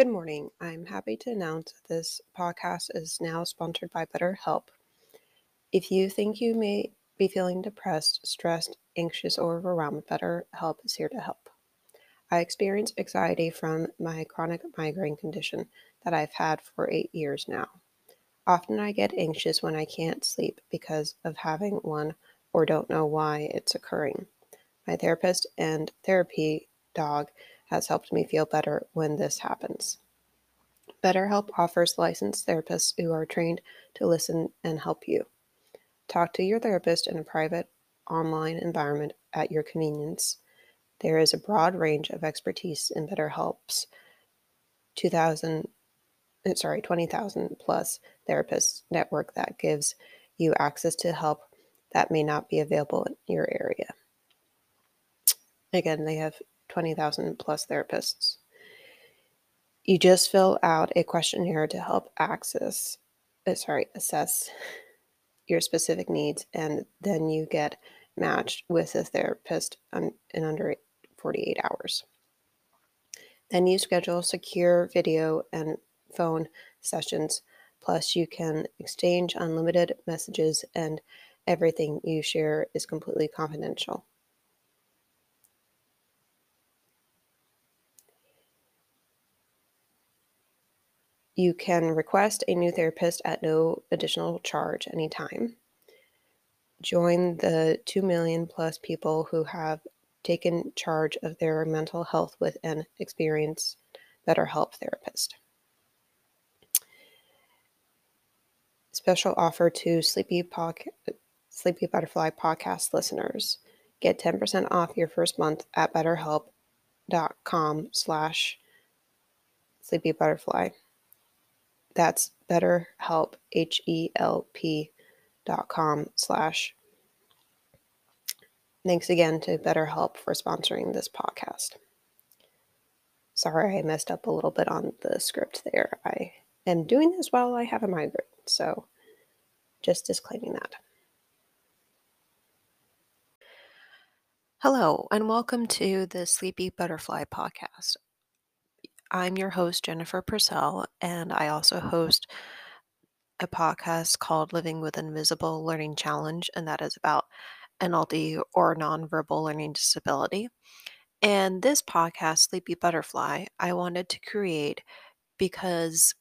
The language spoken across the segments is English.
Good morning. I'm happy to announce this podcast is now sponsored by BetterHelp. If you think you may be feeling depressed, stressed, anxious, or overwhelmed, BetterHelp is here to help. I experience anxiety from my chronic migraine condition that I've had for eight years now. Often I get anxious when I can't sleep because of having one or don't know why it's occurring. My therapist and therapy dog has helped me feel better when this happens. BetterHelp offers licensed therapists who are trained to listen and help you. Talk to your therapist in a private online environment at your convenience. There is a broad range of expertise in BetterHelp's 2000 uh, sorry 20,000 plus therapists network that gives you access to help that may not be available in your area. Again, they have 20,000 plus therapists. You just fill out a questionnaire to help access, uh, sorry, assess your specific needs, and then you get matched with a therapist in under 48 hours. Then you schedule secure video and phone sessions. Plus, you can exchange unlimited messages, and everything you share is completely confidential. You can request a new therapist at no additional charge anytime. Join the 2 million plus people who have taken charge of their mental health with an experienced BetterHelp therapist. Special offer to Sleepy, Sleepy Butterfly podcast listeners. Get 10% off your first month at betterhelp.com slash sleepy butterfly. That's betterhelp, H-E-L-P dot com slash. Thanks again to BetterHelp for sponsoring this podcast. Sorry I messed up a little bit on the script there. I am doing this while I have a migraine, so just disclaiming that. Hello, and welcome to the Sleepy Butterfly podcast. I'm your host, Jennifer Purcell, and I also mm-hmm. host a podcast called Living with Invisible Learning Challenge, and that is about NLD or nonverbal learning disability. And this podcast, Sleepy Butterfly, I wanted to create because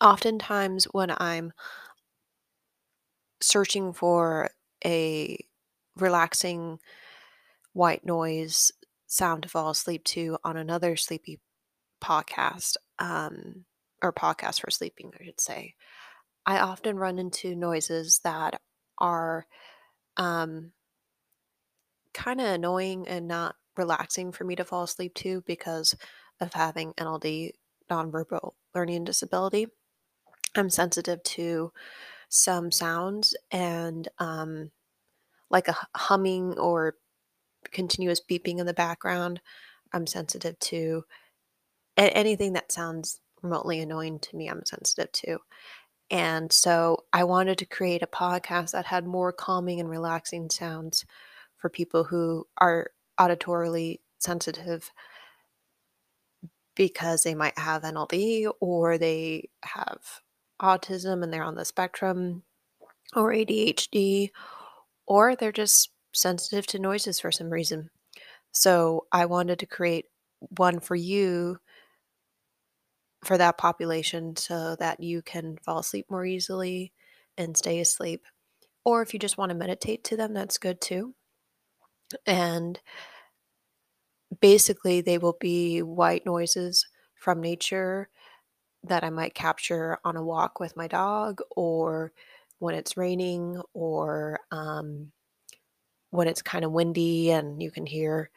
oftentimes when I'm searching for a relaxing white noise sound to fall asleep to on another sleepy podcast, um, or podcast for sleeping, I should say, I often run into noises that are um, kind of annoying and not relaxing for me to fall asleep to because of having NLD, nonverbal learning disability. I'm sensitive to some sounds and um, like a humming or continuous beeping in the background. I'm sensitive to anything that sounds remotely annoying to me, I'm sensitive to. And so I wanted to create a podcast that had more calming and relaxing sounds for people who are auditorily sensitive because they might have NLD or they have autism and they're on the spectrum or ADHD or they're just sensitive to noises for some reason. So I wanted to create one for you for that population so that you can fall asleep more easily and stay asleep. Or if you just want to meditate to them, that's good too. And basically, they will be white noises from nature that I might capture on a walk with my dog or when it's raining or um, when it's kind of windy and you can hear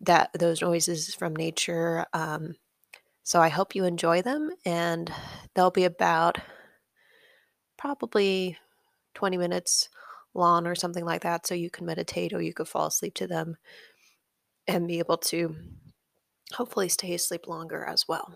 that those noises from nature um, so I hope you enjoy them, and they'll be about probably 20 minutes long or something like that. So you can meditate or you could fall asleep to them and be able to hopefully stay asleep longer as well.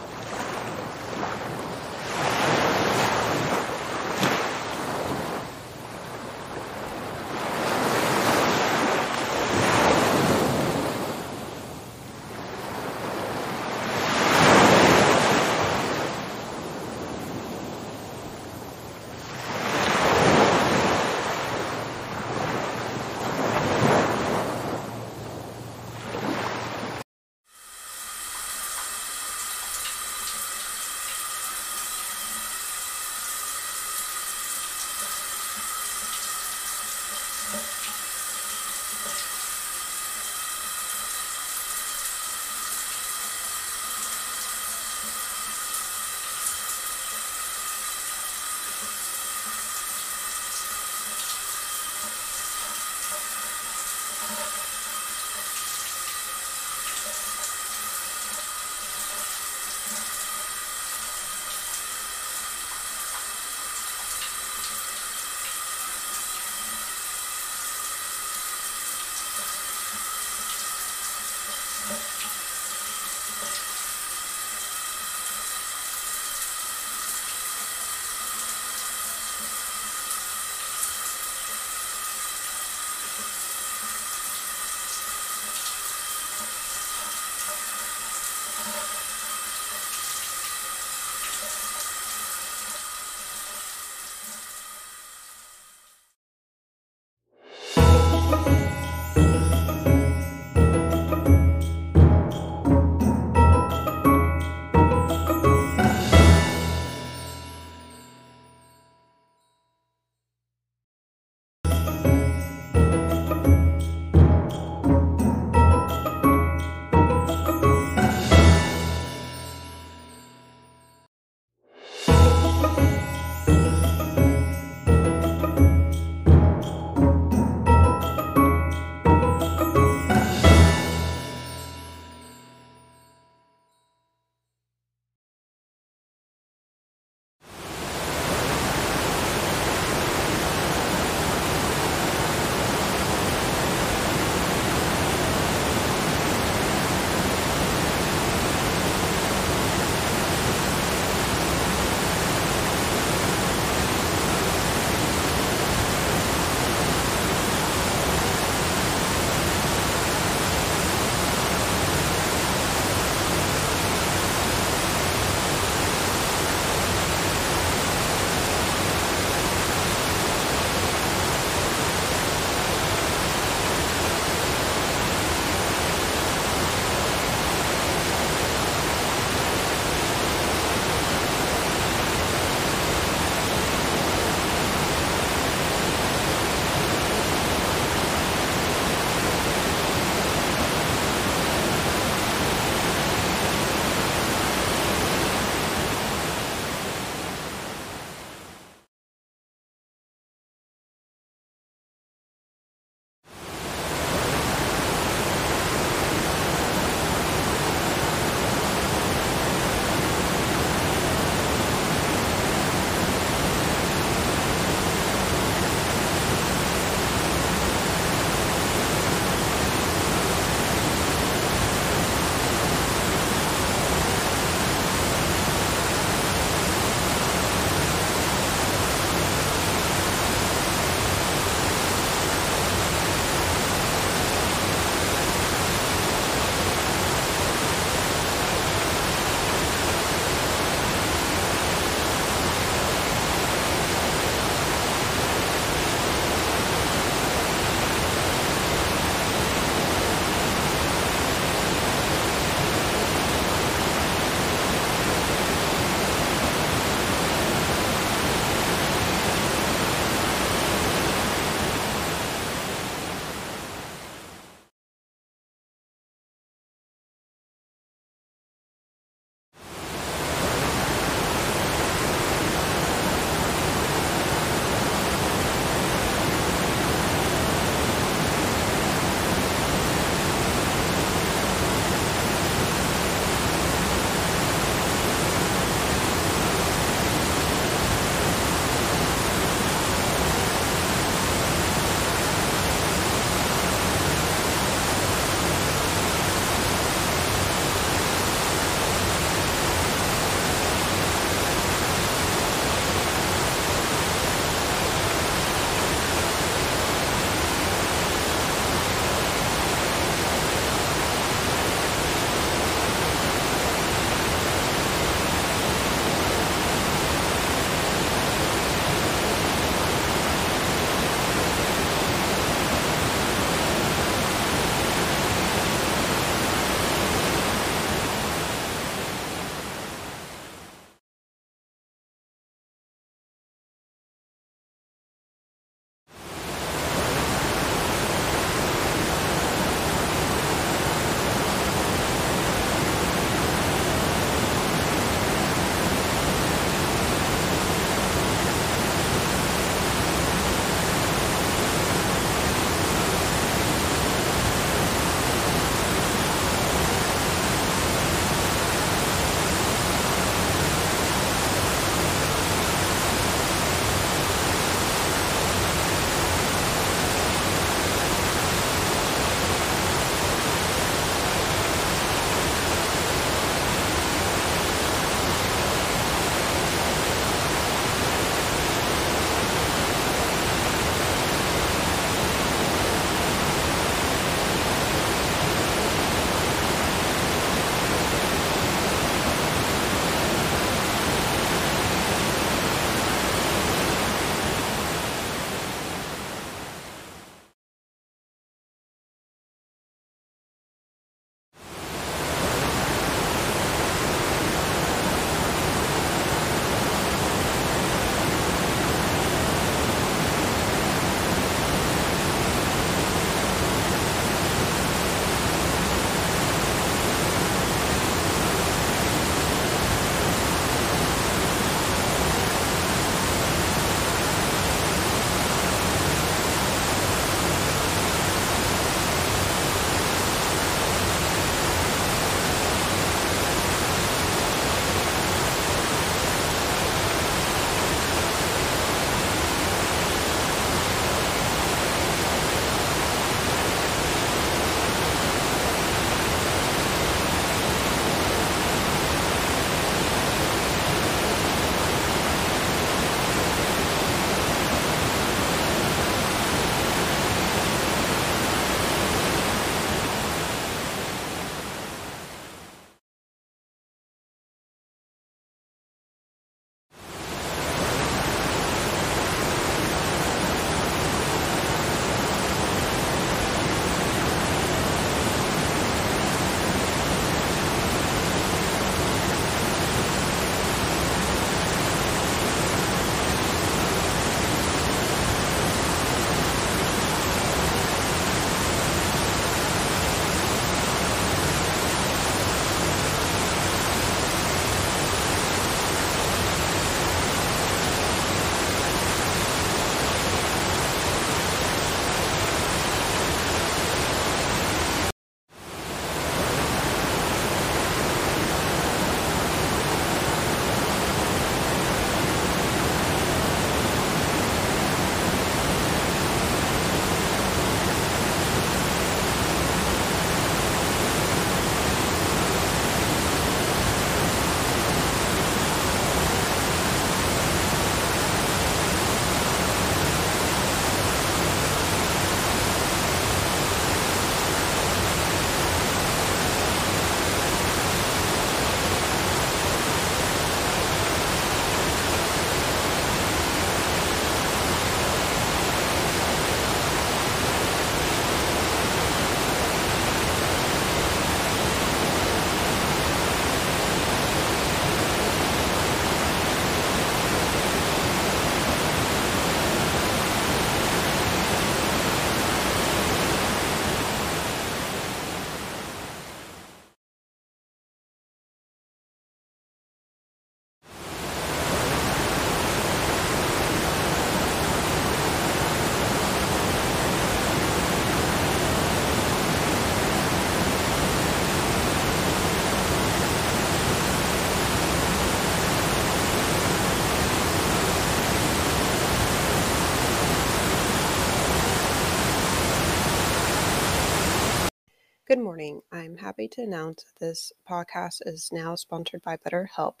Good morning. I'm happy to announce this podcast is now sponsored by BetterHelp.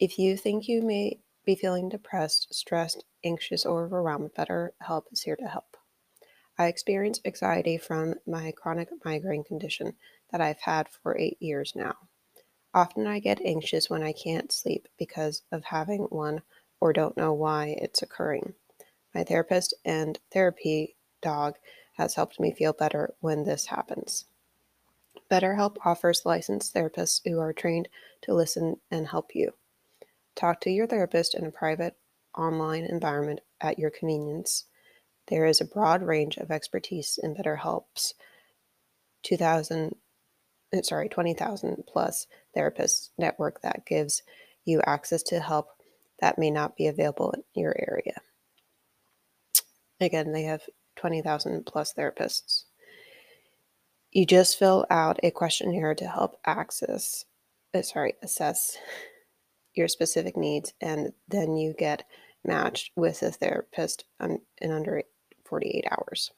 If you think you may be feeling depressed, stressed, anxious, or overwhelmed, BetterHelp is here to help. I experience anxiety from my chronic migraine condition that I've had for eight years now. Often I get anxious when I can't sleep because of having one or don't know why it's occurring. My therapist and therapy dog has helped me feel better when this happens. BetterHelp offers licensed therapists who are trained to listen and help you. Talk to your therapist in a private online environment at your convenience. There is a broad range of expertise in BetterHelp's 2000 uh, sorry, 20,000 plus therapist network that gives you access to help that may not be available in your area. Again, they have 20,000 plus therapists. You just fill out a questionnaire to help access, uh, sorry, assess your specific needs, and then you get matched with a therapist in under 48 hours.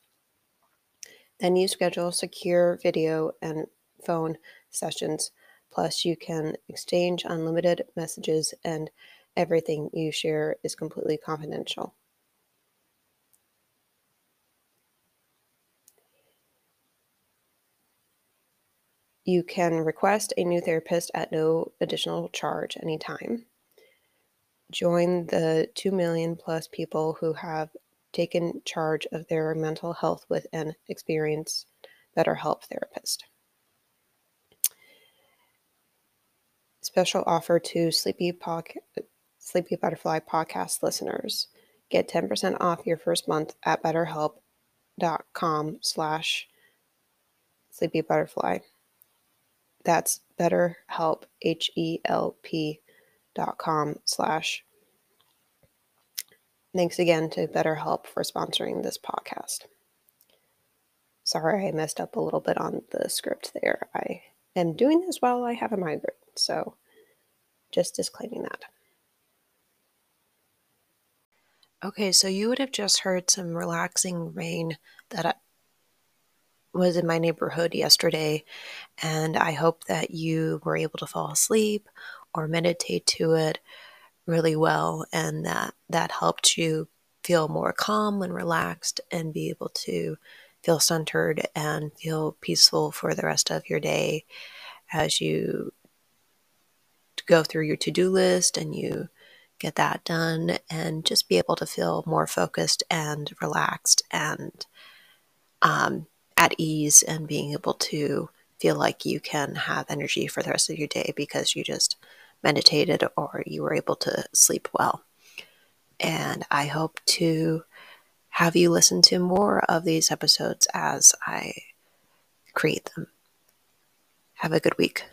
Then you schedule secure video and phone sessions. Plus, you can exchange unlimited messages, and everything you share is completely confidential. You can request a new therapist at no additional charge anytime. Join the 2 million plus people who have taken charge of their mental health with an experienced BetterHelp therapist. Special offer to Sleepy, Podca- Sleepy Butterfly podcast listeners. Get 10% off your first month at betterhelp.com slash sleepy butterfly. That's betterhelp, H-E-L-P dot com slash. Thanks again to BetterHelp for sponsoring this podcast. Sorry I messed up a little bit on the script there. I am doing this while I have a migraine, so just disclaiming that. Okay, so you would have just heard some relaxing rain that was in my neighborhood yesterday, and I hope that you were able to fall asleep or meditate to it really well, and that that helped you feel more calm and relaxed and be able to feel centered and feel peaceful for the rest of your day as you go through your to do list and you get that done and just be able to feel more focused and relaxed and um, at ease and being able to feel like you can have energy for the rest of your day because you just meditated or you were able to sleep well. And I hope to have you listen to more of these episodes as I create them. Have a good week.